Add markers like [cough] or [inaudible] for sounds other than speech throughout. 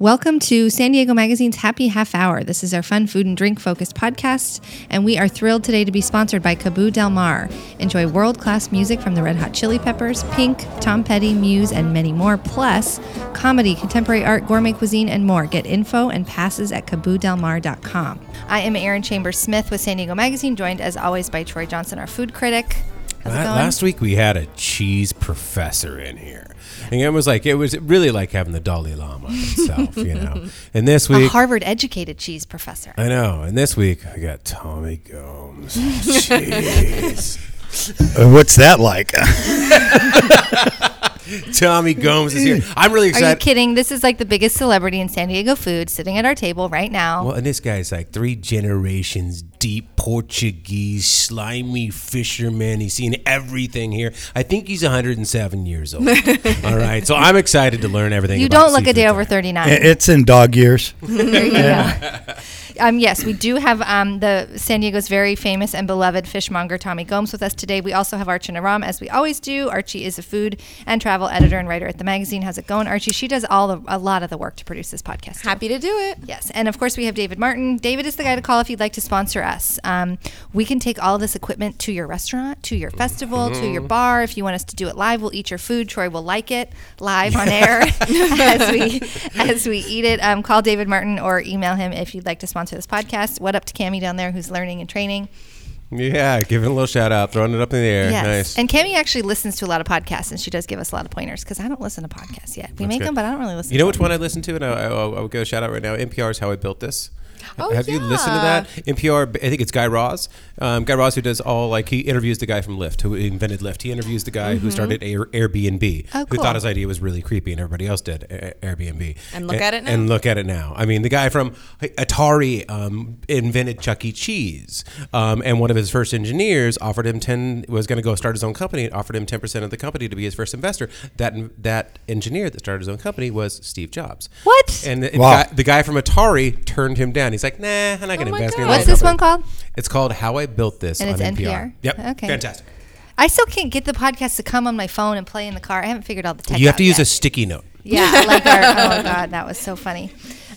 Welcome to San Diego Magazine's Happy Half Hour. This is our fun food and drink focused podcast, and we are thrilled today to be sponsored by KAABOO Del Mar. Enjoy world class music from the Red Hot Chili Peppers, Pink, Tom Petty, Muse, and many more, plus comedy, contemporary art, gourmet cuisine, and more. Get info and passes at kaaboodelmar.com. I am Erin Chambers Smith with San Diego Magazine, joined as always by Troy Johnson, our food critic. How's it going? Last week we had a cheese professor in here. And it was like it was really like having the Dalai Lama himself, you know. [laughs] And this a week Harvard educated cheese professor. I know, and this week I got Tommy Gomes. Jeez. [laughs] Uh, What's that like? [laughs] [laughs] Tommy Gomes is here. I'm really excited. Are you kidding? This is like the biggest celebrity in San Diego food sitting at our table right now. Well, and this guy is like three generations deep Portuguese, slimy fisherman. He's seen everything here. I think he's 107 years old. [laughs] All right. So I'm excited to learn everything you about don't look a day over 39. It's in dog years. [laughs] there you go. Um, yes, we do have um, the San Diego's very famous and beloved fishmonger Tommy Gomes with us today. We also have Archana Ram, as we always do. Archie is a food and travel editor and writer at the magazine. How's it going, Archie? She does all the, a lot of the work to produce this podcast. too. Happy to do it. Yes, and of course we have David Martin. David is the guy to call if you'd like to sponsor us. Um, we can take all of this equipment to your restaurant, to your festival, to your bar. If you want us to do it live, we'll eat your food. Troy will like it live on air [laughs] [laughs] as we as we eat it. Um, call David Martin or email him if you'd like to sponsor this podcast. What up to Cami down there who's learning and training? Yeah, giving a little shout out, throwing it up in the air. Yes, Nice. and Cami actually listens to a lot of podcasts, and she does give us a lot of pointers because I don't listen to podcasts yet. We make good. them, but I don't really listen. You know which them. one I listen to, and I, I, I would go shout out right now. NPR's "How I Built This." Oh, Have you listened to that? NPR, I think it's Guy Raz. Um, Guy Raz, who does all like he interviews the guy from Lyft, who invented Lyft. He interviews the guy who started Air, Airbnb, Oh, who thought his idea was really creepy, and everybody else did A- Airbnb. And look at it now. And look at it now. I mean, the guy from Atari um, invented Chuck E. Cheese, um, and one of his first engineers offered him ten was going to go start his own company. and Offered him ten percent of the company to be his first investor. That that engineer that started his own company was Steve Jobs. What? And the, Wow. guy, the guy from Atari turned him down. He's like, Nah, I'm not going to Oh invest in. What's this one called? It's called How I Built This And on it's NPR. NPR? Yep. Okay. Fantastic. I still can't get the podcast to come on my phone and play in the car. I haven't figured out the tech. You have to use yet. a sticky note. Yeah, like our. Oh God, that was so funny.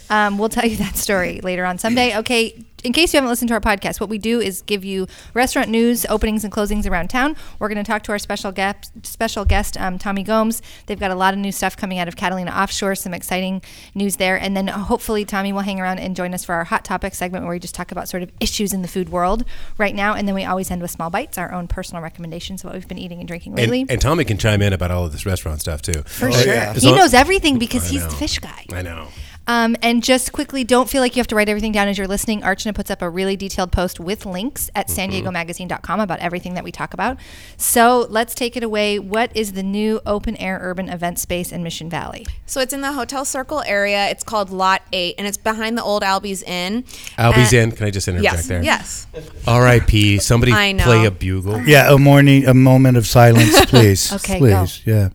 Um, we'll tell you that story later on someday. [clears throat] Okay. In case you haven't listened to our podcast, what we do is give you restaurant news, openings and closings around town. We're going to talk to our special guest, special guest, um, Tommy Gomes. They've got a lot of new stuff coming out of Catalina Offshore, some exciting news there, and then hopefully Tommy will hang around and join us for our hot topic segment where we just talk about sort of issues in the food world right now, and then we always end with small bites, our own personal recommendations of what we've been eating and drinking lately. and Tommy can chime in about all of this restaurant stuff too. For sure. yeah. He knows everything because he's the fish guy. I know. Um, and just quickly, don't feel like you have to write everything down as you're listening. Archana puts up a really detailed post with links at san diego magazine.com about everything that we talk about. So let's take it away. What is the new open air urban event space in Mission Valley? So it's in the Hotel Circle area. It's called Lot 8, and it's behind the old Albie's Inn. Albie's Uh, in. Can I just interject Yes. there? Yes. R.I.P. Somebody play a bugle. Yeah, a morning, a moment of silence, please. [laughs] Okay, please. Yeah.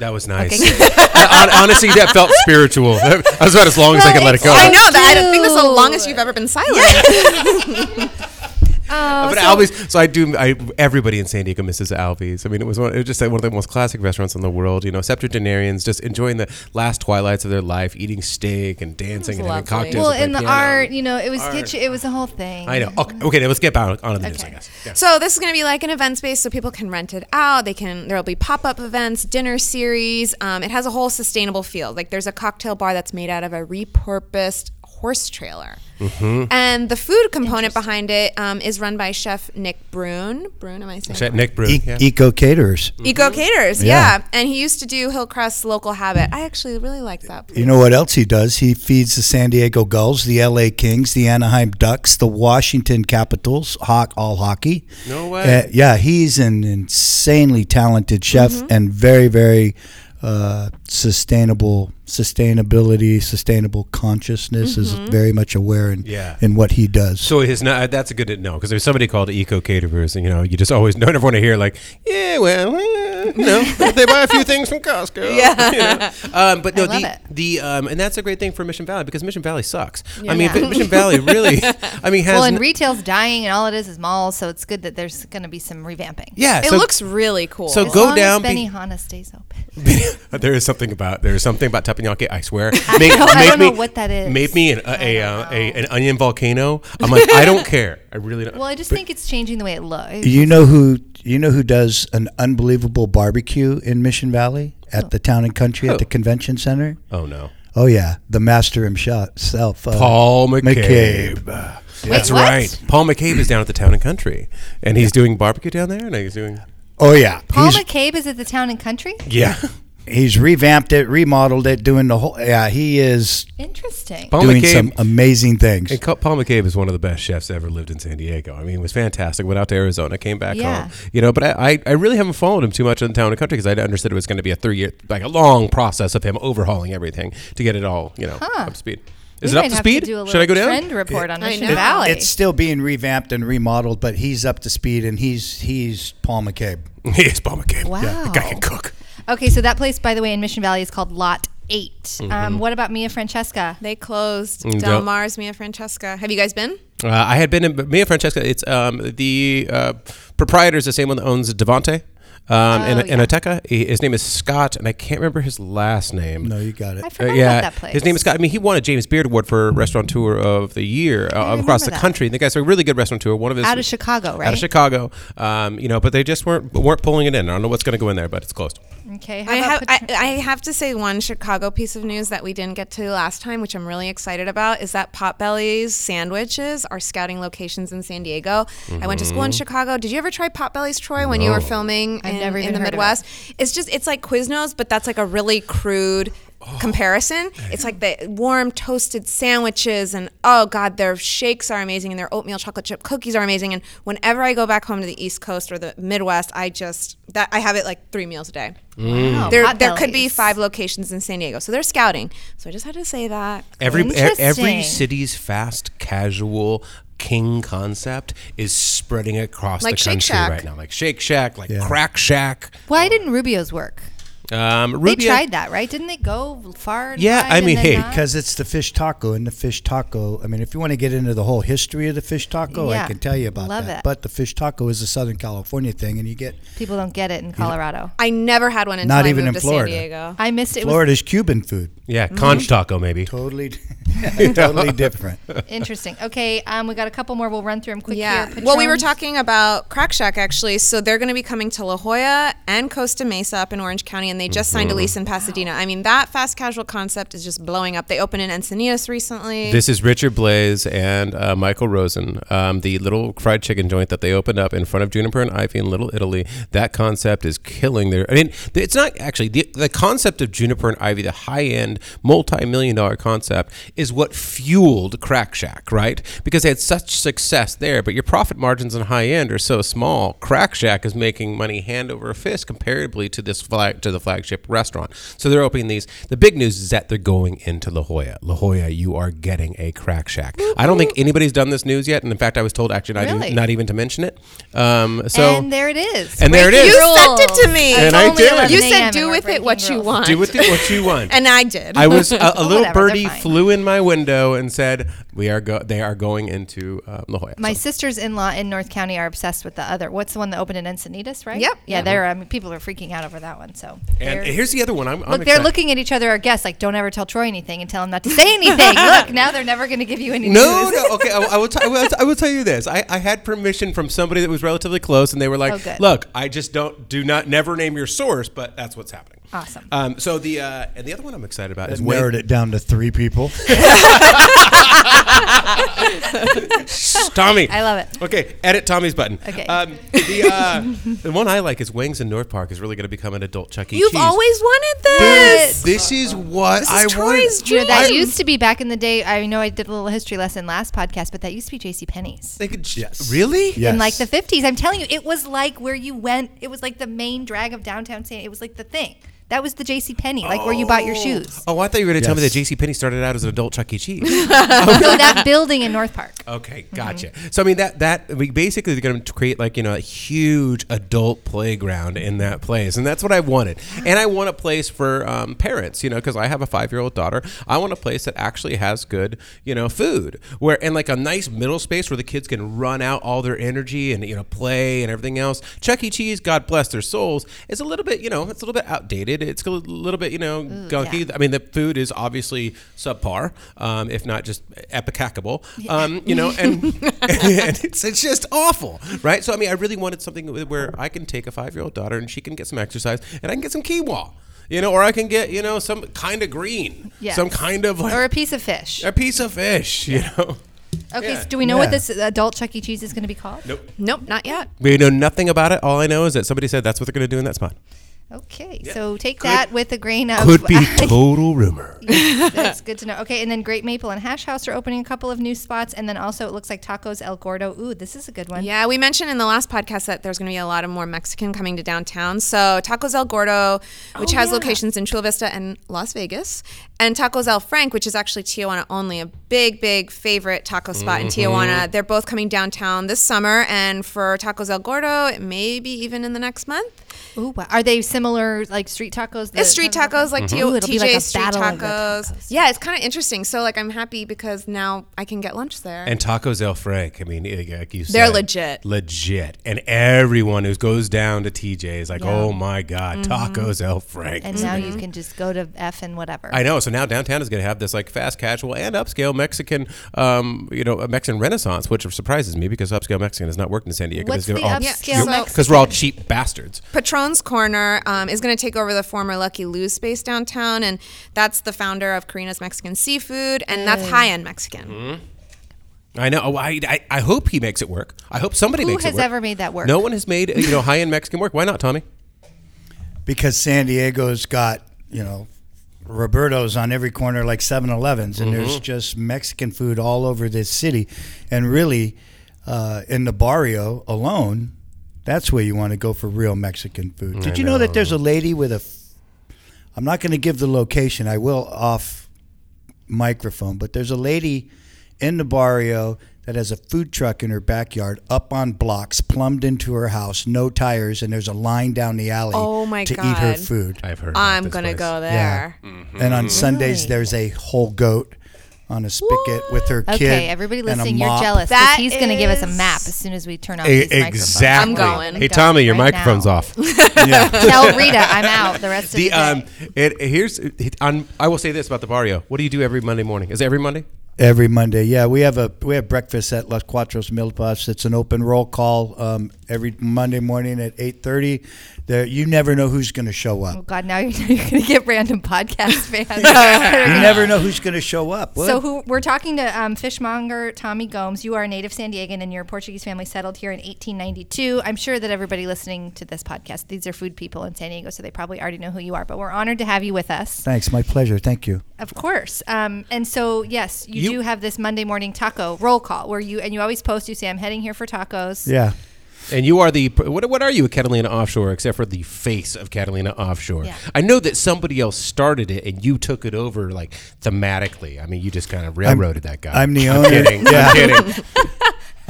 That was nice. Okay. [laughs] Honestly, that felt spiritual. That was about as long as I could let it go. I know that. I think that's the longest you've ever been silent. [laughs] but Albie's. So I do. I everybody in San Diego misses Albie's. I mean, it was one. It was just like one of the most classic restaurants in the world. You know, septuagenarians just enjoying the last twilights of their life, eating steak and dancing and having cocktails. Well, and in the piano. art, you know, it was Art. kitchen, it was a whole thing. I know. Okay, okay let's get back on, on the news. I guess. Yeah. So this is going to be like an event space, so people can rent it out. They can. There will be pop up events, dinner series. Um, it has a whole sustainable feel. Like there's a cocktail bar that's made out of a repurposed horse trailer, and the food component behind it um, is run by chef Nick Brune. Brune, am I saying? Chef Nick Brune. E- yeah. Eco caterers. right? Eco Caters, Yeah. yeah. And he used to do Hillcrest's Local Habit. I actually really like that. place. You know what else he does? He feeds the San Diego Gulls, the LA Kings, the Anaheim Ducks, the Washington Capitals, hock, all hockey. No way. Uh, yeah, he's an insanely talented chef Mm-hmm. and very, very uh, sustainable, sustainability, sustainable consciousness is Mm-hmm. very much aware in, Yeah. in what he does. So his not, that's a good to know because there's somebody called eco caterers, and you know you just always don't ever want to hear like, yeah, well, [laughs] no, they buy a few things from Costco. Yeah, [laughs] um, but no, I love the it. the um, and that's a great thing for Mission Valley because Mission Valley sucks. I mean, Yeah. Mission [laughs] Valley really, I mean, has Well, and n- retail's dying, and all it is is malls. So it's good that there's going to be some revamping. yeah. It so, looks really cool. so As go long down. As be- Benihana stays open. there is something about there is something about teppanyaki. I swear. I don't- I don't know what that is. Make me an, a, a, uh, a an onion volcano. I'm like, I don't care. I really don't. Well, I just think it's changing the way it looks. You know who you know who does an unbelievable barbecue in Mission Valley at the Town and Country Who? at the convention center? oh no. Oh yeah, the master himself, uh, Paul McCabe. McCabe. That's what? right. Paul McCabe is down at the Town and Country, and he's doing barbecue down there, and he's doing Oh yeah, Paul he's McCabe is at the town and country. yeah. He's revamped it, remodeled it, doing the whole. Yeah, he is Interesting. Paul doing McCabe. some amazing things. And Paul McCabe is one of the best chefs that ever lived in San Diego. I mean, it was fantastic. Went out to Arizona, came back Yeah. home. You know, but I, I, I really haven't followed him too much in town and country because I understood it was going to be a three year, like a long process of him overhauling everything to get it all, you know, Huh. up to speed. Is We it up to speed? do a Should I go little down? Trend report on I Mission know. Valley. It's still being revamped and remodeled, but he's up to speed, and he's he's Paul McCabe. [laughs] He is Paul McCabe. Wow. The guy can cook. Okay, so that place, by the way, in Mission Valley is called Lot 8 Mm-hmm. Um, what about Mia Francesca? they closed Mm, Del don't- Mar's Mia Francesca. Have you guys been? Uh, I had been in Mia Francesca. It's um, the uh, proprietor is the same one that owns Davanti. Um, Oh, in yeah. Ateca. He, his name is Scott, and I can't remember his last name. No, you got it. I Uh, yeah, about that place. his name is Scott. I mean, he won a James Beard Award for Restaurateur of the Year uh, across the that. country. The guy's a really good restaurateur. One of his Out of Chicago, right? Out of Chicago, um, you know, but they just weren't weren't pulling it in. I don't know what's going to go in there, but it's closed. Okay. How I about have I, I have to say one Chicago piece of news that we didn't get to last time, which I'm really excited about, is that Potbelly's sandwiches are scouting locations in San Diego. I went to school in Chicago. Did you ever try Potbelly's Troy when you were filming I've in, never in the heard of it. Midwest? It's just it's like Quiznos, but that's like a really crude oh, comparison. It's like the warm toasted sandwiches and oh god, their shakes are amazing and their oatmeal chocolate chip cookies are amazing. And whenever I go back home to the East Coast or the Midwest, I just that I have it like three meals a day. Mm. Wow, There, there could be five locations in San Diego, so they're scouting. So I just had to say that. Every every city's fast casual king concept is spreading across Like the Shake country Shack. right now, like Shake Shack, like Yeah. Crack Shack. Why didn't Rubio's work? Um, They tried that, right? Didn't they go far? and Yeah, wide I and mean, then hey, not? Because it's the fish taco, and the fish taco. I mean, if you want to get into the whole history of the fish taco, Yeah. I can tell you about Love that. it. But the fish taco is a Southern California thing, and you get people don't get it in Colorado. I never had one until Not I even moved in to Florida. San Diego. I missed it. It was Florida's Cuban food. yeah, Mm-hmm. conch taco maybe. Totally, [laughs] [laughs] [laughs] totally different. interesting. Okay, um, we got a couple more. We'll run through them quick Yeah. here. Well, we were talking about Crack Shack actually. So they're going to be coming to La Jolla and Costa Mesa up in Orange County, and they just signed a lease in Pasadena. I mean, that fast casual concept is just blowing up. They opened in Encinitas recently. This is Richard Blais and uh, Michael Rosen, um, the little fried chicken joint that they opened up in front of Juniper and Ivy in Little Italy. That concept is killing their. I mean, it's not actually the, the concept of Juniper and Ivy, the high end, multi million dollar concept, is what fueled Crack Shack, right? Because they had such success there, but your profit margins in high end are so small. Crack Shack is making money hand over fist comparatively to this flag to the flagship restaurant. So they're opening these. The big news is that they're going into La Jolla. La Jolla, you are getting a Crack Shack. I don't think anybody's done this news yet, and in fact, I was told actually not, Really? even, not even to mention it. Um, so and there it is. And there it Breaking is. You sent it to me. And I did. you said do with it breaking what you want. do with it what you want. [laughs] and I did. I was a, a [laughs] little Whatever, birdie flew in my window and said, "We are go- they are going into uh, La Jolla." My So- sisters in law in North County are obsessed with the other. What's the one that opened in Encinitas, right? Yep. Yeah, they're. I mean, people are freaking out over that one. So and here's the other one. I'm, I'm look, they're excited. looking at each other, our guests, like, don't ever tell Troy anything and tell him not to say anything. [laughs] look, now they're never going to give you any No, news. no. Okay, I, [laughs] I will. T- I, will I will tell you this. I, I had permission from somebody that was relatively close, and they were like, Oh, "Look, I just don't do not never name your source, but that's what's happening." Awesome. Um, so the uh, and the other one I'm excited about is It Wayne- narrowed it down to three people. [laughs] Tommy. I love it. Okay, edit Tommy's button. Okay. Um, the uh, [laughs] the one I like is Wings in North Park is really going to become an adult Chuck E. You've Cheese. always wanted Dude, this. this is what This I is wanted. Troy's You know, that I- used to be back in the day. I know I did a little history lesson last podcast, but that used to be J.C. Penney's. They could Yes. really. Yes. in like the 50s. I'm telling you, it was like where you went. It was like the main drag of downtown San. It was like the thing. That was the J.C. Penney, like where you bought your shoes. Oh, I thought you were going to tell me Yes. that J.C. Penney started out as an adult Chuck E. Cheese. [laughs] so that building in North Park. Okay, gotcha. So I mean that that we basically are going to create like you know a huge adult playground in that place, and that's what I wanted. And I want a place for um, parents, you know, because I have a five year old daughter. I want a place that actually has good, you know, food where and like a nice middle space where the kids can run out all their energy and you know play and everything else. Chuck E. Cheese, God bless their souls, is a little bit you know it's a little bit outdated. It's a little bit you know gunky. yeah. I mean the food is obviously subpar, um, if not just epicacable. Um, you know, and, [laughs] and it's, it's just awful, right? So I mean, I really wanted something where I can take a five year old daughter and she can get some exercise and I can get some quinoa, you know, or I can get you know some kind of green, Yes. some kind of like Or a piece of fish. a piece of fish, you know. Okay, Yeah. so do we know what this adult Chuck E. Cheese is going to be called? Nope. Nope, not yet. We know nothing about it. All I know is that somebody said that's what they're going to do in that spot. Okay, so take that with a grain of. Could be [laughs] total rumor. [laughs] That's good to know. Okay, and then Great Maple and Hash House are opening a couple of new spots, and then also it looks like Tacos El Gordo. Ooh, this is a good one. Yeah, we mentioned in the last podcast that there's going to be a lot of more Mexican coming to downtown. So Tacos El Gordo, which Oh, has yeah. locations in Chula Vista and Las Vegas, and Tacos El Franc, which is actually Tijuana only, a big, big favorite taco spot in Mm-hmm. Tijuana. They're both coming downtown this summer, and for Tacos El Gordo, it maybe even in the next month. Ooh, wow. Are they similar, like street tacos? It's street tacos like Ooh, T- it'll TJ like street battle of the tacos. tacos. Yeah, it's kind of interesting. So like I'm happy because now I can get lunch there. And Tacos El Franc, I mean, like you said, They're legit. legit, and everyone who goes down to TJ is like, Yeah. "Oh my God, Tacos El Franc!" And now you can just go to F and whatever. I know. So now downtown is going to have this like fast casual and upscale Mexican, um, you know, Mexican renaissance, which surprises me because upscale Mexican has not worked in San Diego. What's the all, upscale so- we're all cheap bastards. Patron's Corner um, is going to take over the former Lucky Lou's space downtown, and that's the founder of Karina's Mexican Seafood, and that's high end Mexican. Mm-hmm. I know. Oh, I, I I hope he makes it work. I hope somebody Who makes it work has work. ever made that work? No one has made you know high end Mexican work. Why not, Tommy? because San Diego's got you know Roberto's on every corner like 7-Elevens, and there's just Mexican food all over this city, and really uh, in the barrio alone, that's where you want to go for real Mexican food. Did you know. that there's a lady with a? f- I'm not going to give the location. I will off microphone, but there's a lady in the barrio that has a food truck in her backyard up on blocks plumbed into her house no tires and there's a line down the alley Oh my to eat her God. food I've heard. about I'm this going to place. go there. Yeah. and on mm-hmm. sundays Really? there's a whole goat on a spigot with her kid Okay, everybody and a listening, you're jealous because That he's going to give us a map as soon as we turn off these microphones. exactly. I'm going. Hey Tommy, your Right microphone's now. off. [laughs] yeah. Tell Rita I'm out the rest of the, The day. um, it, here's it, on. I will say this about the barrio. What do you do every Monday morning? Is it every Monday? Every Monday, yeah, we have a we have breakfast at Las Cuatros Milpas. It's an open roll call um, every Monday morning at eight thirty. There, you never know who's going to show up. Oh. God! Now [laughs] you're, you're going to get random podcast [laughs] fans. You never know who's going to show up. What? So who we're talking to um, fishmonger Tommy Gomes. You are a native San Diegan, and your Portuguese family settled here in 1892. I'm sure that everybody listening to this podcast, these are food people in San Diego, so they probably already know who you are. But we're honored to have you with us, Thanks, my pleasure. Thank you. of course. Um, and so yes, you, You- do have this Monday morning taco roll call where you and you always post. You say, "I'm heading here for tacos." Yeah. And you are the what? What are you at Catalina Offshore, except for the face of Catalina Offshore? Yeah. I know that somebody else started it, and you took it over like thematically. I mean, you just kind of railroaded that guy. I'm the owner. Kidding. Yeah. I'm kidding. [laughs]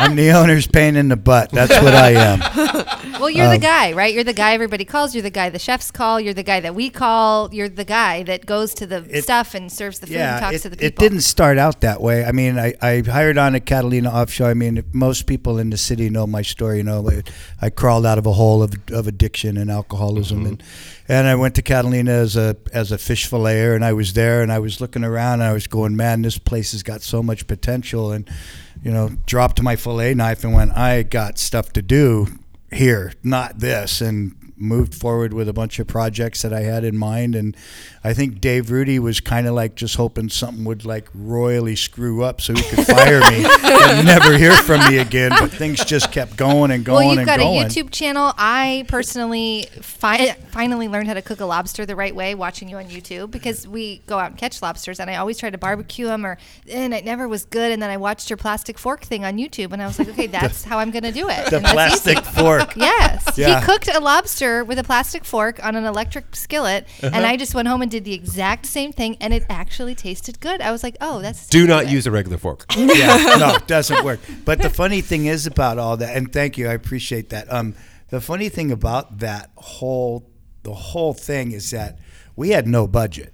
I'm the owner's pain in the butt. That's what I am. [laughs] Well, you're Um, the guy, right? You're the guy everybody calls. You're the guy the chefs call. You're the guy that we call. You're the guy that goes to the It- stuff and serves the food and talks it, to the people. it didn't start out that way. I mean, I, I hired on at Catalina Offshore. I mean, most people in the city know my story. You know, I, I crawled out of a hole of, of addiction and alcoholism, and and I went to Catalina as a as a fish filleter, and I was there, and I was looking around, and I was going, man, this place has got so much potential, and you know, dropped my fillet knife and went, I got stuff to do here, not this, and moved forward with a bunch of projects that I had in mind. And I think Dave Rudie was kind of like just hoping something would like royally screw up so he could fire me [laughs] and never hear from me again. But things just kept going and going Well, you've got going. a YouTube channel. I personally fi- finally learned how to cook a lobster the right way watching you on YouTube because we go out and catch lobsters, and I always try to barbecue them, or and it never was good. And then I watched your plastic fork thing on YouTube, and I was like, okay, [laughs] that's how I'm going to do it. the that's easy. plastic fork. Yes, Yeah. he cooked a lobster stir with a plastic fork on an electric skillet, Uh-huh. and I just went home and did the exact same thing, and it actually tasted good. I was like, oh, that's Do not use a regular fork. [laughs] yeah, no, it doesn't work. But the funny thing is about all that, and thank you, I appreciate that. Um, the funny thing about that whole the whole thing is that we had no budget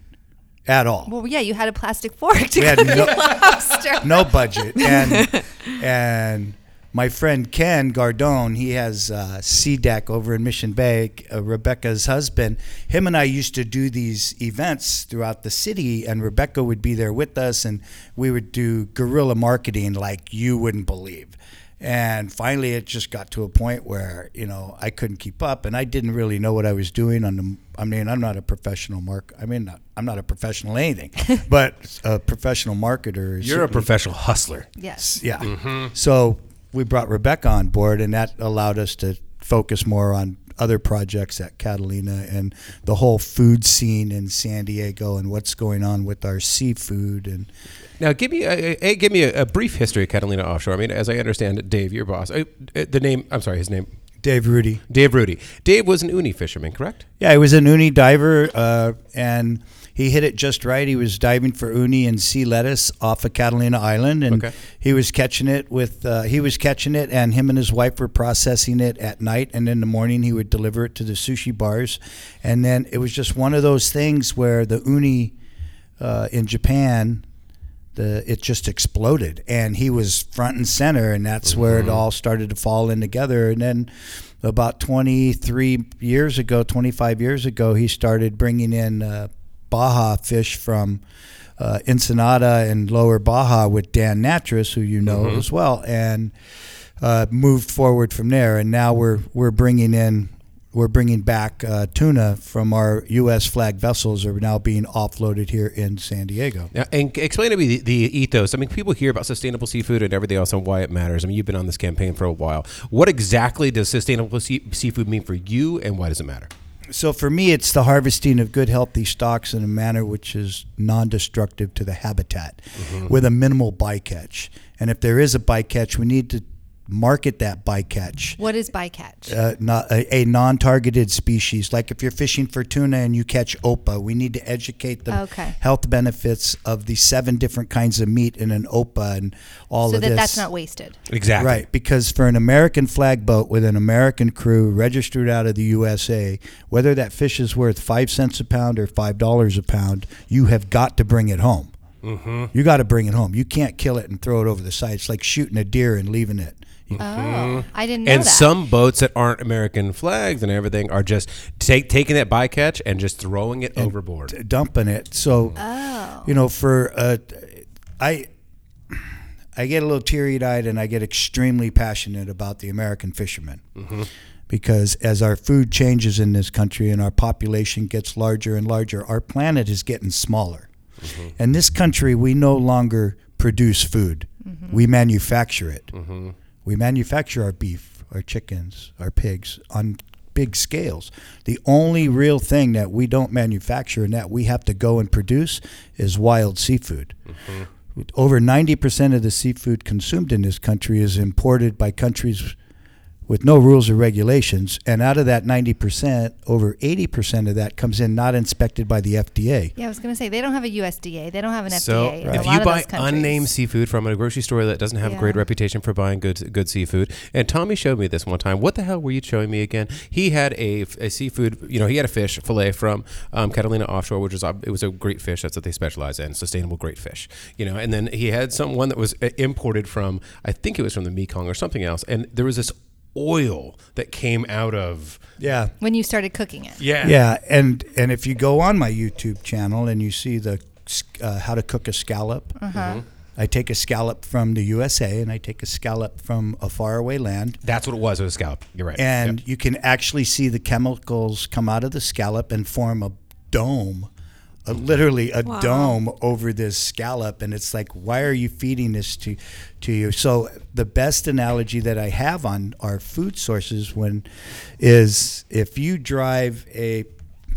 at all. Well, yeah, you had a plastic fork to We had no- your lobster. [laughs] no budget, and and my friend Ken Gardone, he has uh, Sea Deck over in Mission Bay. Uh, Rebecca's husband, him and I used to do these events throughout the city, and Rebecca would be there with us, and we would do guerrilla marketing like you wouldn't believe. And finally, it just got to a point where you know I couldn't keep up, and I didn't really know what I was doing. On the, I mean, I'm not a professional mark. I mean, not, I'm not a professional anything, [laughs] but a professional marketer. You're a professional hustler. Yes. yeah. So we brought Rebecca on board, and that allowed us to focus more on other projects at Catalina and the whole food scene in San Diego and what's going on with our seafood and Now, give me a, a, give me a, a brief history of Catalina Offshore. I mean, as I understand it, Dave, your boss, uh, uh, the name, I'm sorry, his name, Dave Rudie. Dave Rudie. Dave was an uni fisherman, correct? Yeah, he was an uni diver, uh, and he hit it just right. He was diving for uni and sea lettuce off of Catalina Island, and Okay. he was catching it with uh, he was catching it, and him and his wife were processing it at night, and in the morning he would deliver it to the sushi bars, and then it was just one of those things where the uni uh, in Japan. The, it just exploded and he was front and center and that's where it all started to fall in together and then about 23 years ago 25 years ago he started bringing in uh, baja fish from uh, ensenada and lower baja with dan natras who you know as well and uh, moved forward from there and now we're we're bringing in we're bringing back uh, tuna from our U.S. flag vessels are now being offloaded here in San Diego. Now, and explain to me the, the ethos. I mean, people hear about sustainable seafood and everything else and why it matters. I mean, you've been on this campaign for a while. What exactly does sustainable sea- seafood mean for you, and why does it matter? So for me, it's the harvesting of good, healthy stocks in a manner which is non-destructive to the habitat, mm-hmm. with a minimal bycatch. And if there is a bycatch, we need to market that bycatch. What is bycatch? Uh, not a, a non-targeted species. Like if you're fishing for tuna and you catch opah, we need to educate the Okay. health benefits of the seven different kinds of meat in an opah and all so of that this. that's not wasted. Exactly. Right, because for an American flag boat with an American crew registered out of the USA, whether that fish is worth five cents a pound or five dollars a pound, you have got to bring it home. Mm-hmm. You got to bring it home. You can't kill it and throw it over the side. It's like shooting a deer and leaving it. You- Oh, I didn't know And that. some boats that aren't American flags and everything are just take, taking that bycatch and just throwing it overboard. dumping it. So, Oh. you know, for uh, I, I get a little teary eyed and I get extremely passionate about the American fishermen. Mm-hmm. Because as our food changes in this country and our population gets larger and larger, our planet is getting smaller. Mm-hmm. In this country, we no longer produce food; we manufacture it. We manufacture our beef, our chickens, our pigs on big scales. The only real thing that we don't manufacture and that we have to go and produce is wild seafood. Mm-hmm. Over 90% of the seafood consumed in this country is imported by countries with no rules or regulations. And out of that 90%, over 80% of that comes in not inspected by the FDA. yeah, I was going to say they don't have a USDA. They don't have an So FDA. in a if you buy unnamed seafood from a grocery store that doesn't have a great reputation for buying good good seafood, and Tommy showed me this one time. What the hell were you showing me again? He had a, a seafood, you know, he had a fish fillet from um, Catalina offshore, which was a- it was a great fish. That's what they specialize in, sustainable great fish. You know, and then he had some one that was uh, imported from, I think it was from the Mekong or something else, and there was this oil that came out of. Yeah. when you started cooking it. Yeah. Yeah, and and if you go on my YouTube channel and you see the uh, how to cook a scallop, I take a scallop from the USA and I take a scallop from a faraway land, That's what it was. It was scallop. You're right. and Yep. you can actually see the chemicals come out of the scallop and form a dome. A, literally a Wow. dome over this scallop and it's like why are you feeding this to to you so the best analogy that i have on our food sources when is if you drive a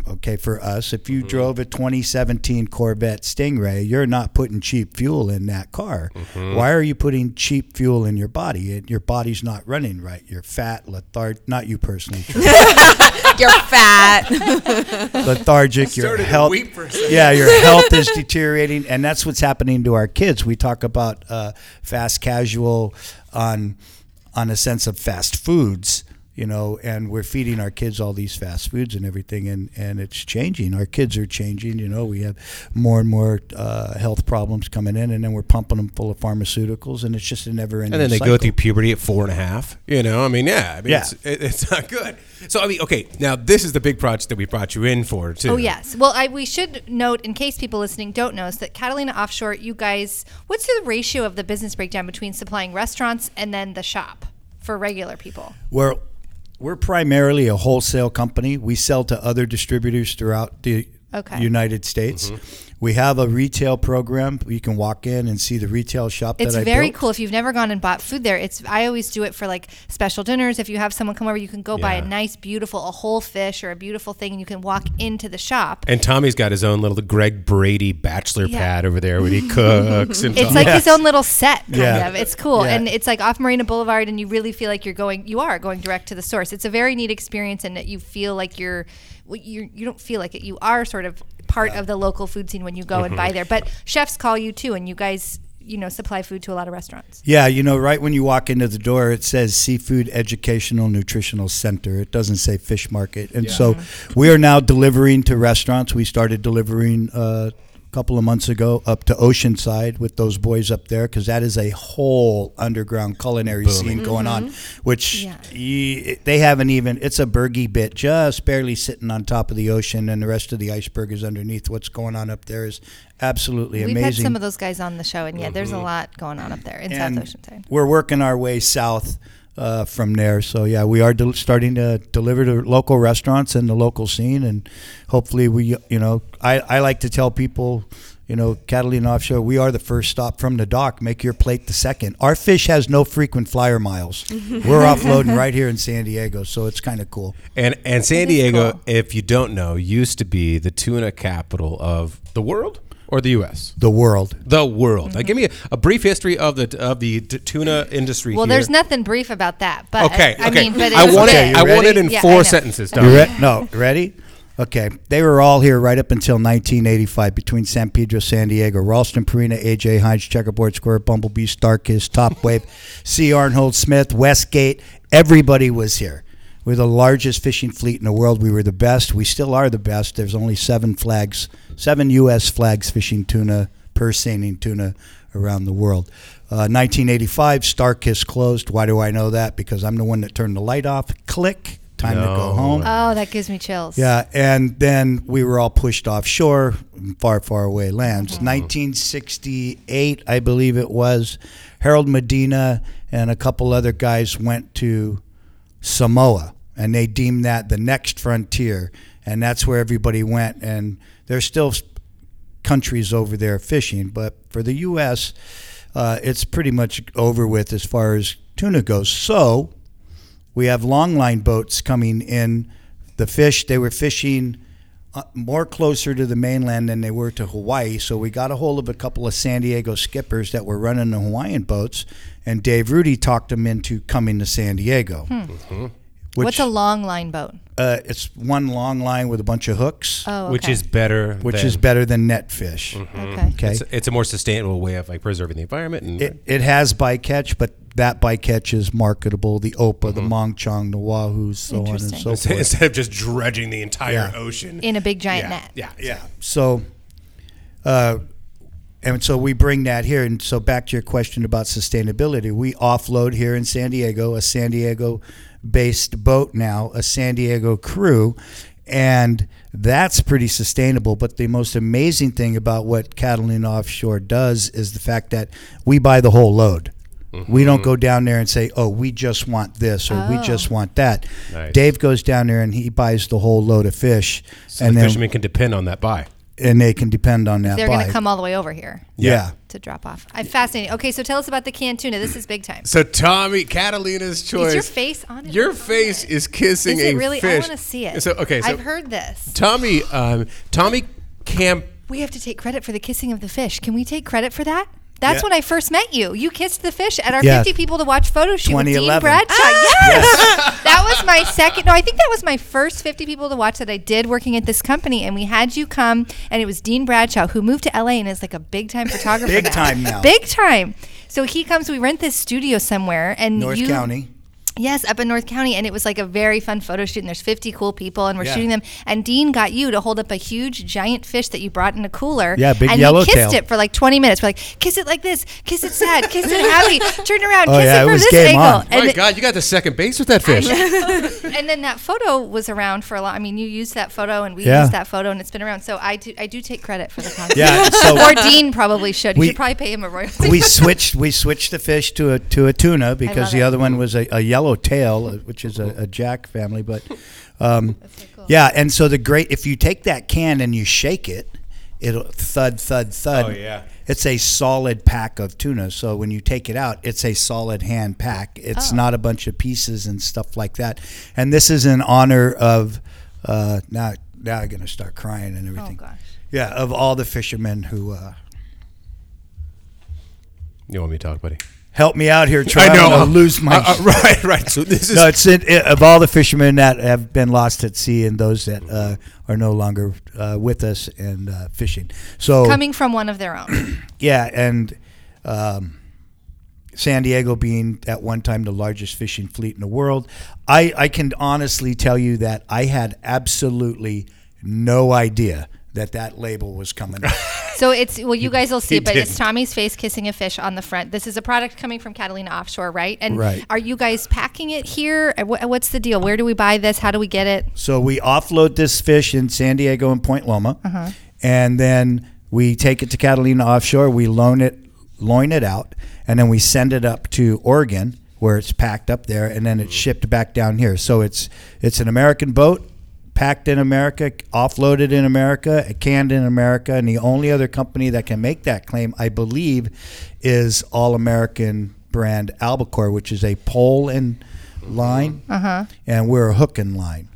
Okay, for us, if you mm-hmm. drove a 2017 Corvette Stingray, you're not putting cheap fuel in that car. Mm-hmm. Why are you putting cheap fuel in your body? It, your body's not running right. You're fat, lethargic. Not you personally. [laughs] [laughs] You're [laughs] fat. [laughs] lethargic. Your health. weep for a. Yeah, your [laughs] health is deteriorating, and that's what's happening to our kids. We talk about uh, fast casual on on a sense of fast foods, you know, and we're feeding our kids all these fast foods and everything, and and it's changing. Our kids are changing. You know, we have more and more uh, health problems coming in, and then we're pumping them full of pharmaceuticals, and it's just a never-ending. And then they cycle. go through puberty at four and a half. You know, I mean, yeah, I mean, Yeah. It's, it, it's not good. So, I mean, okay, now this is the big project that we brought you in for, too. Oh yes. Well, I, we should note, in case people listening don't know, is that Catalina Offshore, you guys, what's the ratio of the business breakdown between supplying restaurants and then the shop for regular people? We're we're primarily a wholesale company. We sell to other distributors throughout the Okay. United States. Mm-hmm. We have a retail program. You can walk in and see the retail shop It's that I very built. cool. If you've never gone and bought food there, it's I always do it for like special dinners. If you have someone come over, you can go buy a nice, beautiful, a whole fish or a beautiful thing, and you can walk into the shop. And Tommy's got his own little Greg Brady bachelor Yeah. pad over there where he cooks. and [laughs] It's like his own little set, kind Yeah. of. It's cool, Yeah. and it's like off Marina Boulevard, and you really feel like you're going. You are going direct to the source. It's a very neat experience, and that you feel like you're. You you don't feel like it. You are sort of part of the local food scene when you go and Mm-hmm. buy there. But chefs call you too, and you guys you know supply food to a lot of restaurants. Yeah, you know, right when you walk into the door, it says Seafood Educational Nutritional Center. It doesn't say fish market. And so we are now delivering to restaurants. We started delivering uh, a couple of months ago up to Oceanside with those boys up there because that is a whole underground culinary scene going on, mm-hmm. which Yeah. ye- they haven't even, it's a burgy bit just barely sitting on top of the ocean, and the rest of the iceberg is underneath. What's going on up there is absolutely amazing. We've had some of those guys on the show, and yeah, there's a mm-hmm. lot going on up there in and South Oceanside. We're working our way south uh, from there. So yeah, we are del- starting to deliver to local restaurants and the local scene, and hopefully we, you know, I, I like to tell people. You know, Catalina Offshore, we are the first stop from the dock. Make your plate the second. Our fish has no frequent flyer miles. [laughs] We're offloading right here in San Diego, so it's kind of cool. And and San Diego, cool. if you don't know, used to be the tuna capital of the world or the U.S. The world. The world. Mm-hmm. Now, give me a, a brief history of the of the t- tuna industry. Well, here. there's nothing brief about that, but Okay, I okay. mean, but I want Okay, it. I want it in Yeah, four sentences. Okay. Tom. You re- no, ready? Okay. They were all here right up until 1985 between San Pedro, San Diego, Ralston, Purina, AJ Heinz, Checkerboard Square, Bumblebee, Starkist, Top Wave, [laughs] C. Arnold Smith, Westgate. Everybody was here. We're the largest fishing fleet in the world. We were the best. We still are the best. There's only seven flags, seven U.S. flags fishing tuna, purse seining tuna around the world. Uh, 1985, Starkist closed. Why do I know that? Because I'm the one that turned the light off. Click. Time to go home. Oh, that gives me chills. Yeah, and then we were all pushed offshore, far, far away lands. Mm-hmm. 1968, I believe it was, Harold Medina and a couple other guys went to Samoa, and they deemed that the next frontier, and that's where everybody went. And there's still countries over there fishing, but for the U.S., uh, it's pretty much over with as far as tuna goes. So we have longline boats coming in. The fish they were fishing uh, more closer to the mainland than they were to Hawaii. So we got a hold of a couple of San Diego skippers that were running the Hawaiian boats, and Dave Rudie talked them into coming to San Diego. Which, What's a long line boat? uh, it's one long line with a bunch of hooks, Oh, okay. Which is better. which than- is better than net fish. okay. Okay, It's, it's a more sustainable way of like preserving the environment. And it, it has bycatch, but that bycatch is marketable. The Opah, the Monchong, the Wahoos, so on and so forth. instead of just dredging the entire Yeah. ocean In a big giant yeah, net. Yeah, Yeah. So, uh, and so we bring that here. And so back to your question about sustainability, we offload here in San Diego, a San Diego based boat now, a San Diego crew. And that's pretty sustainable. But the most amazing thing about what Catalina Offshore does is the fact that we buy the whole load. We don't mm-hmm. go down there and say, "Oh, we just want this" or "We Oh. just want that." Nice. Dave goes down there and he buys the whole load of fish, So and the then fishermen can depend on that buy. And they can depend on that. They're going to come all the way over here Yeah. to drop off. I'm fascinating. Okay, so tell us about the canned tuna. This is big time. So Tommy, Catalina's choice. Is your face on it? Your It's on face it. is kissing Is it a really? I want to see it. So okay, so I've heard this. Tommy, um, Tommy Camp. We have to take credit for the kissing of the fish. Can we take credit for that? That's Yeah. when I first met you. You kissed the fish at our Yeah. 50 people to watch photo shoot with Dean 2011. Bradshaw. Ah, yes. [laughs] that was my second. No, I think that was my first 50 people to watch that I did working at this company. And we had you come, and it was Dean Bradshaw who moved to LA and is like a big time [laughs] photographer. Big now. time now. Big time. So he comes. We rent this studio somewhere, and North you, County. Yes, up in North County, and it was like a very fun photo shoot. And there's 50 cool people, and we're Yeah. shooting them. And Dean got you to hold up a huge, giant fish that you brought in a cooler. Yeah, big and yellowtail. he kissed it for like 20 minutes. We're like, kiss it like this, kiss it sad, kiss it happy, [laughs] turn around, Oh, kiss yeah, it it from was this game angle. on. And, My th- God, you got the second base with that fish. [laughs] and then that photo was around for a lot. I mean, you used that photo, and we Yeah. used that photo, and it's been around. So I do, I do take credit for the concept. Yeah, so- [laughs] or Dean probably should. You We- should probably pay him a royalty. we switched we switched the fish to a to a tuna because love the it. other one was a, a yellow tail, uh, which is a, a jack family. But [laughs] um, yeah, and so the great if you take that can and you shake it, it'll thud thud thud. Oh, yeah. It's a solid pack of tuna. So when you take it out, it's a solid hand pack. It's Oh. not a bunch of pieces and stuff like that. And this is in honor of uh, now. Now I'm gonna start crying and everything. oh everything. gosh. Yeah, of all the fishermen who uh, You want me to talk, buddy? Help me out here, Troy. I'm gonna lose my. Uh, [laughs] uh, right, right. So this is no, it's it, it- of all the fishermen that have been lost at sea and those that uh, are no longer uh, with us and uh, fishing. So Coming from one of their own. [clears throat] yeah, and um, San Diego being at one time the largest fishing fleet in the world, I, I can honestly tell you that I had absolutely no idea that that label was coming. up. [laughs] So it's well, you guys will see, it, but it's. Tommy's face kissing a fish on the front. This is a product coming from Catalina Offshore, right? And Right. are you guys packing it here? Uh, What's the deal? Where do we buy this? How do we get it? So we offload this fish in San Diego and Point Loma, Uh-huh. and then we take it to Catalina offshore. We loan it, loan it out, and then we send it up to Oregon where it's packed up there, and then it's shipped back down here. So it's it's an American boat, packed in America, offloaded in America, canned in America, and the only other company that can make that claim, I believe, is All American brand Albacore, which is a pole and line, Uh-huh. and we're a hook and line.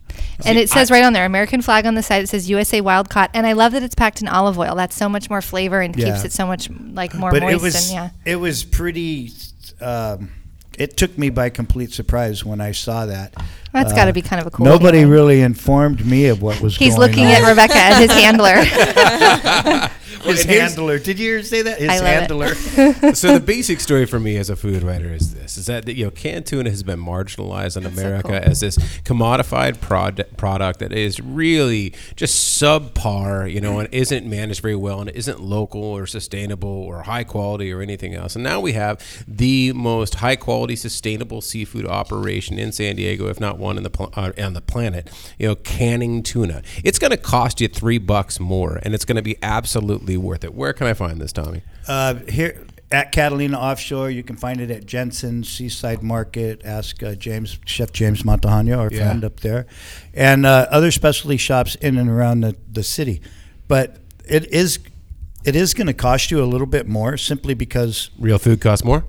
And it says right on there, American flag on the side. It says USA wild caught, and I love that it's packed in olive oil. That's so much more flavor and keeps it so much like more but moist. it was and yeah, it was pretty. Um, it took me by complete surprise when I saw that. that's Uh, got to be kind of a cool. Nobody feeling. really informed me of what was going on. He's going looking on. at Rebecca as his handler. [laughs] [laughs] his handler. Did you hear say that? His I love it. handler. [laughs] so the basic story for me as a food writer is this: is that you know canned tuna has been marginalized in That's so America cool. as this commodified prod- product that is really just subpar, you know, and isn't managed very well, and isn't local or sustainable or high quality or anything else. And now we have the most high quality, sustainable seafood operation in San Diego, if not one in the pl- uh, on the planet. You know, canning tuna. It's going to cost you three bucks more, and it's going to be absolutely worth it. Where can I find this, Tommy? Uh, here at Catalina Offshore, you can find it at Jensen Seaside Market. Ask uh, James, Chef James Montejano, our Yeah. friend up there, and uh, other specialty shops in and around the, the city. But it is it is going to cost you a little bit more simply because Real food costs more.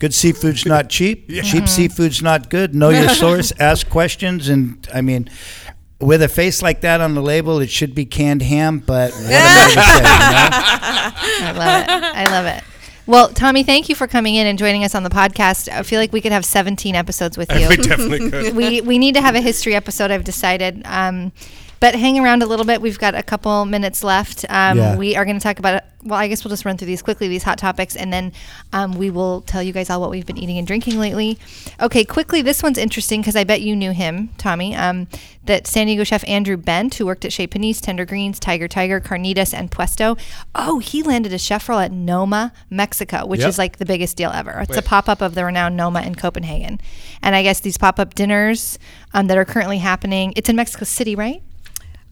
good seafood's not cheap. [laughs] Cheap seafood's not good. Know your [laughs] source. ask questions, and I mean. With a face like that on the label, it should be canned ham. But what am I gonna say, you know? [laughs] I love it. I love it. Well, Tommy, thank you for coming in and joining us on the podcast. I feel like we could have 17 episodes with [laughs] you. We definitely could. we we need to have a history episode. I've decided. Um, but hang around a little bit. We've got a couple minutes left. Um, Yeah. We are going to talk about. Well, I guess we'll just run through these quickly, these hot topics, and then um, we will tell you guys all what we've been eating and drinking lately. Okay, quickly, this one's interesting because I bet you knew him, Tommy. Um, that San Diego chef Andrew Bent, who worked at Chez Panisse, Tender Greens, Tiger Tiger, Carnitas, and Puesto. Oh, he landed a chef role at Noma, Mexico, which Yep. is like the biggest deal ever. It's a pop up of the renowned Noma in Copenhagen. And I guess these pop up dinners um, that are currently happening, it's in Mexico City, right?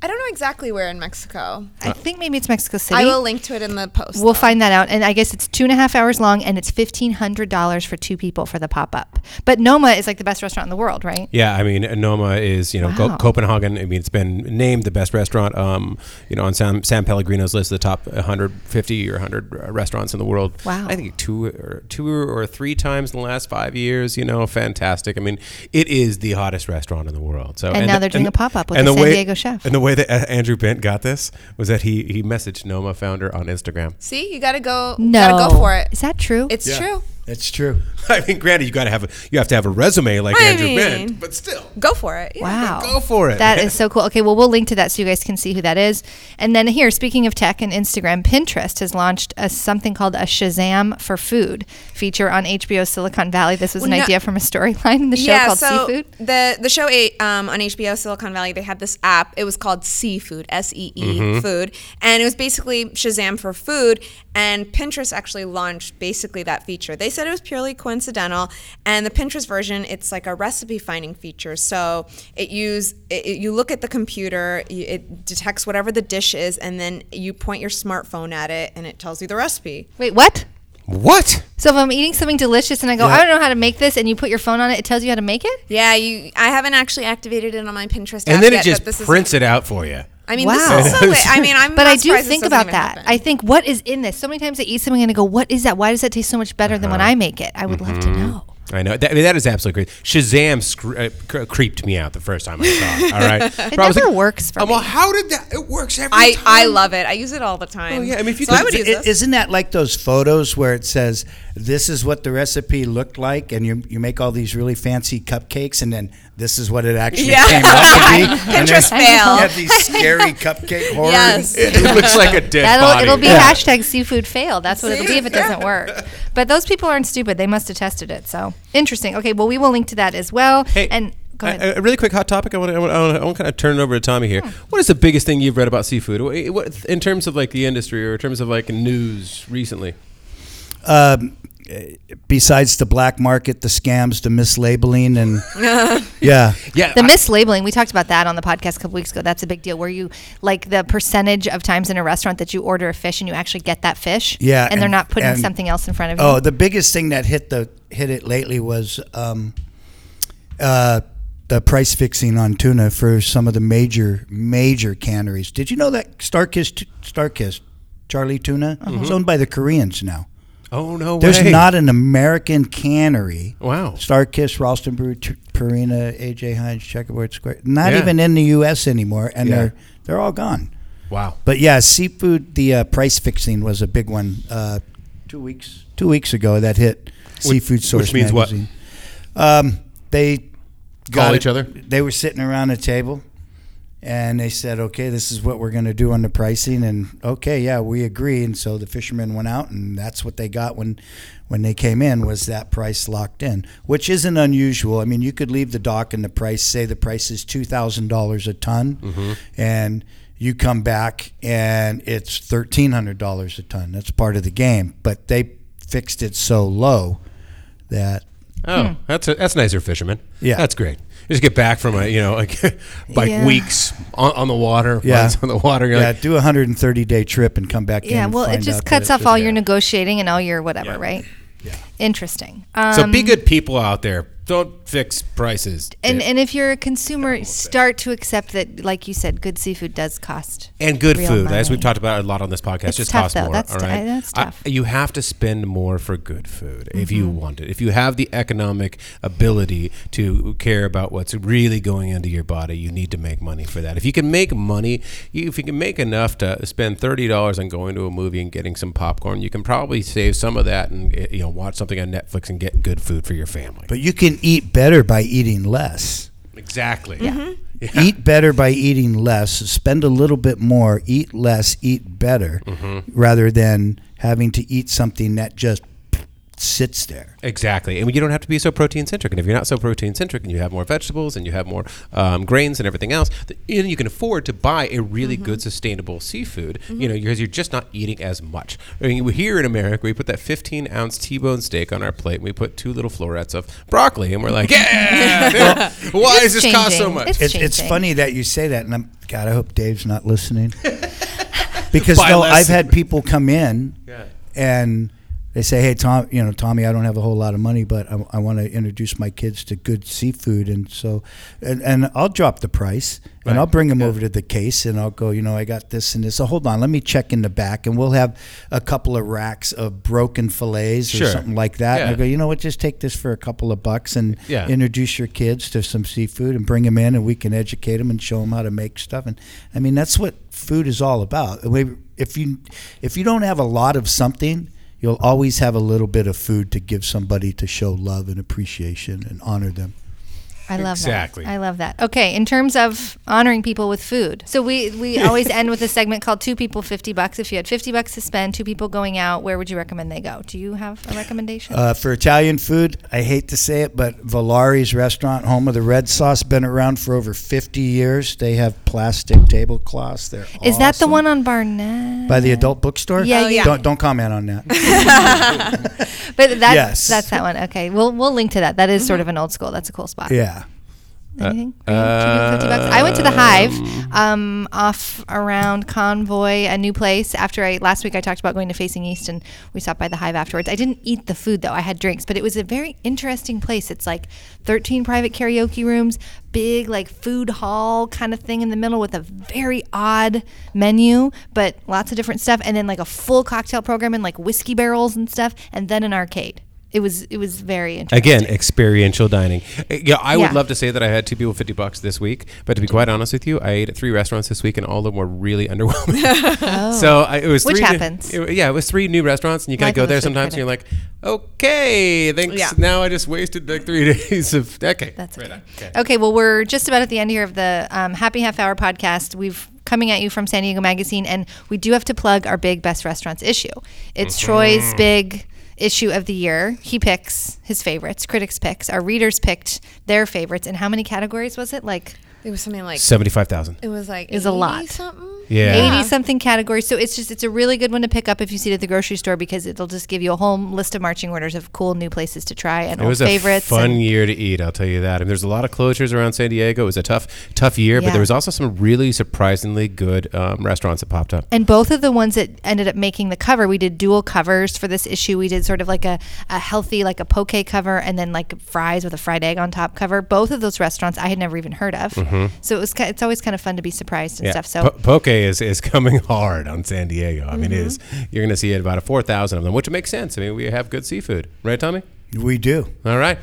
I don't know exactly where in Mexico. I think maybe it's Mexico City. I will link to it in the post. We'll though. find that out. And I guess it's two and a half hours long and it's $1,500 for two people for the pop up. But Noma is like the best restaurant in the world, right? Yeah, I mean, Noma is you know Co- Wow. Copenhagen. I mean, it's been named the best restaurant. Um, you know, on San, San Pellegrino's list, of the top 150 or 100 uh, restaurants in the world. Wow. I think two or two or three times in the last five years. You know, fantastic. I mean, it is the hottest restaurant in the world. So And now the- they're doing a pop-up with and a the San way- Diego chef. And the way that uh, Andrew Bent got this was that he he messaged Noma founder on Instagram. See, you gotta go. No. Gotta go for it. Is that true? It's true. That's true. [laughs] I mean, granted, you got to have a, you have to have a resume like I Andrew mean- Bent, but still. Go for it. Yeah. Wow. Go for it. That is so cool. Okay, well, we'll link to that so you guys can see who that is. And then here, speaking of tech and Instagram, Pinterest has launched a, something called a Shazam for Food feature on HBO Silicon Valley. This was an no- idea from a storyline in the show called Seafood. the the show eight um, on HBO Silicon Valley, they had this app. It was called Seafood, S E E Mm-hmm. Food, and it was basically Shazam for food. And Pinterest actually launched basically that feature. They said it was purely coincidental, and the Pinterest version, it's like a recipe finding feature. So it use it, it- you look at the computer, it detects whatever the dish is, and then you point your smartphone at it, and it tells you the recipe. Wait, what? what? So if I'm eating something delicious and I go, Yeah. I don't know how to make this, and you put your phone on it, it tells you how to make it? Yeah, you. I haven't actually activated it on my Pinterest. And app then yet, it just but this is- prints it out for you. I mean, Wow. this is so. I [laughs] mean, I'm. But not I do think about that. happen. I think, what is in this? So many times I eat something and I go, what is that? Why does that taste so much better than when I make it? I would love to know. I know that, I mean, that is absolutely great. Shazam scr- uh, cr- creeped me out the first time I saw it. All right, [laughs] It never works for Oh, well, how did that? It works every I, time. I love it. I use it all the time. Oh, yeah, I mean, if you so I would use I- this. Isn't that like those photos where it says this is what the recipe looked like, and you you make all these really fancy cupcakes, and then this is what it actually Yeah. came out to be. [laughs] Pinterest fail. You have these scary [laughs] cupcake horrors. Yes. [laughs] It looks like a dead That'll body. it'll be Yeah. hashtag seafood fail. That's what it'll be if it doesn't work. But those people aren't stupid. They must have tested it. So interesting. Okay, well we will link to that as well. Hey, and go ahead. A, a really quick hot topic. I want to. I want, I want to kind of turn it over to Tommy here. Hmm. What is the biggest thing you've read about seafood? What, what- in terms of like the industry or in terms of like news recently? Um, besides the black market, the scams, the mislabeling, and [laughs] yeah, Yeah, the I- mislabeling, we talked about that on the podcast a couple weeks ago. That's a big deal. Where you like the percentage of times in a restaurant that you order a fish and you actually get that fish. Yeah, and, they're not putting and- something else in front of you. Oh, the biggest thing that hit the hit it lately was um, uh, the price fixing on tuna for some of the major major canneries. Did you know that Starkist Starkist Charlie Tuna is owned by the Koreans now? Oh no There's way. not an American cannery. Wow. Starkist, Ralston Brew, T- Purina, AJ Heinz, Checkerboard Square. Not Yeah. even in the U.S. anymore, and Yeah. they're they're all gone. Wow. But yeah, seafood. The uh, price fixing was a big one. Uh, two weeks two weeks ago that hit Seafood Source which means what? Um, they Call got each other? They were sitting around a table, and they said, "Okay, this is what we're going to do on the pricing." And okay, yeah, we agree. And so the fishermen went out, and that's what they got when when they came in was that price locked in, which isn't unusual. I mean, you could leave the dock and the price say the price is two thousand dollars a ton, Mm-hmm. and you come back and it's thirteen hundred dollars a ton. That's part of the game, but they fixed it so low that Oh, that's a, that's nicer, fisherman. Yeah. that's great. You just get back from a you know [laughs] like like Yeah. weeks on, on the water. Yeah. on the water. Yeah, like, do a hundred and thirty day trip and come back. yeah, and well, it just cuts it's off just- all your negotiating and all your whatever, Yeah. right? Yeah. Interesting. Um, so be good people out there. Don't fix prices. And, and if you're a consumer, start to accept that, like you said, good seafood does cost. and good food, as we've talked about a lot on this podcast, It's just tough, costs though. more. That's all t- right? that's I- tough. you have to spend more for good food if Mm-hmm. you want it. If you have the economic ability to care about what's really going into your body, you need to make money for that. If you can make money, you, if you can make enough to spend thirty dollars on going to a movie and getting some popcorn, you can probably save some of that and eh, you know watch something on Netflix and get good food for your family. But you can eat better by eating less. exactly. Mm-hmm. Eat better by eating less. Spend a little bit more. Eat less. Eat better, Mm-hmm. rather than having to eat something that just sits there. Exactly, and you don't have to be so protein centric. And if you're not so protein centric, and you have more vegetables and you have more um, grains and everything else, th- and you can afford to buy a really good sustainable seafood. You know, because you're just not eating as much. I mean, here in America, we put that 15 ounce T-bone steak on our plate, and we put two little florets of broccoli, and we're like, yeah, [laughs] dude, why does It's this cost so much? It's It's, it's funny that you say that, and I'm God. I hope Dave's not listening [laughs] because no. I've had people come in Yeah. and they say, "Hey, Tom, you know, Tommy, I don't have a whole lot of money, but I, I want to introduce my kids to good seafood, and so, and, and I'll drop the price, and Right. I'll bring them over to the case, and I'll go, you know, I got this and this. So hold on, let me check in the back, and we'll have a couple of racks of broken fillets or Sure. something like that. And I go, you know what, just take this for a couple of bucks and Yeah. introduce your kids to some seafood and bring them in, and we can educate them and show them how to make stuff. And I mean, that's what food is all about. If you if you don't have a lot of something, you'll always have a little bit of food to give somebody to show love and appreciation and honor them. I love Exactly. that. I love that. Okay, in terms of honoring people with food, so we we [laughs] always end with a segment called Two People Fifty Bucks. If you had fifty bucks to spend, two people going out, where would you recommend they go? Do you have a recommendation? Uh, for Italian food, I hate to say it, but Valari's restaurant, home of the red sauce, been around for over 50 years. They have plastic tablecloths. They're Is that the one on Barnett? by the adult bookstore? Yeah, Oh, yeah. Don't don't comment on that. [laughs] but that, Yes. that's that one. Okay, we'll we'll link to that. That is sort of an old school. That's a cool spot. yeah. Anything? you? 50 bucks? I went to the Hive um, off around Convoy, a new place. After I last week, I talked about going to Facing East, and we stopped by the Hive afterwards. I didn't eat the food though; I had drinks, but it was a very interesting place. It's like 13 private karaoke rooms, big like food hall kind of thing in the middle with a very odd menu, but lots of different stuff, and then like a full cocktail program and like whiskey barrels and stuff, and then an arcade. It was it was very interesting. Again, experiential dining. Yeah, I Yeah. would love to say that I had two people fifty bucks this week, but to be quite honest with you, I ate at three restaurants this week, and all of them were really [laughs] underwhelming. [laughs] So I, it was Which three new- happens. it- yeah, it was three new restaurants, and you kind of go there sometimes, and you're like, okay, thanks. Yeah. Now I just wasted like three [laughs] days of okay. That's right okay. on. okay. Okay, well, we're just about at the end here of the um, Happy Half Hour podcast. We've coming at you from San Diego Magazine, and we do have to plug our big best restaurants issue. It's Troy's big issue of the year. He picks his favorites, critics picks, our readers picked their favorites. And how many categories was it? Like It was something like Seventy-five thousand. it was like Is a lot. Something. Yeah. 80 something categories. So it's just, it's a really good one to pick up if you see it at the grocery store because it'll just give you a whole list of marching orders of cool new places to try and It old was a favorites. fun and- year to eat. I'll tell you that. And there's a lot of closures around San Diego. It was a tough, tough year, but there was also some really surprisingly good um, restaurants that popped up. And both of the ones that ended up making the cover, we did dual covers for this issue. We did sort of like a, a healthy, like a poke cover, and then like fries with a fried egg on top cover. Both of those restaurants I had never even heard of. So it was it's always kind of fun to be surprised and stuff. So Po- poke is, is [laughs] coming hard on San Diego. I mean, it is. Mm-hmm. You're going to see about a four thousand of them, which makes sense. I mean, we have good seafood, right, Tommy? We do. All right.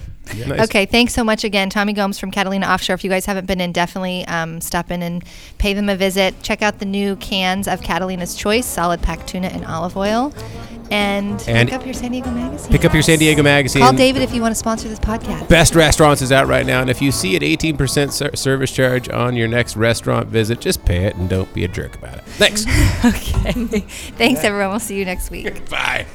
Nice. Okay, thanks so much again, Tommy Gomes from Catalina Offshore. If you guys haven't been in, definitely um, stop in and pay them a visit. Check out the new cans of Catalina's Choice, solid pack tuna and olive oil, and, And pick up your San Diego magazine. Pick up your San Diego magazine. Call David if you want to sponsor this podcast. Best Restaurants is out right now, and if you see an 18% ser- service charge on your next restaurant visit, just pay it and don't be a jerk about it. Thanks. [laughs] okay. [laughs] Thanks, everyone. We'll see you next week. [laughs] Bye.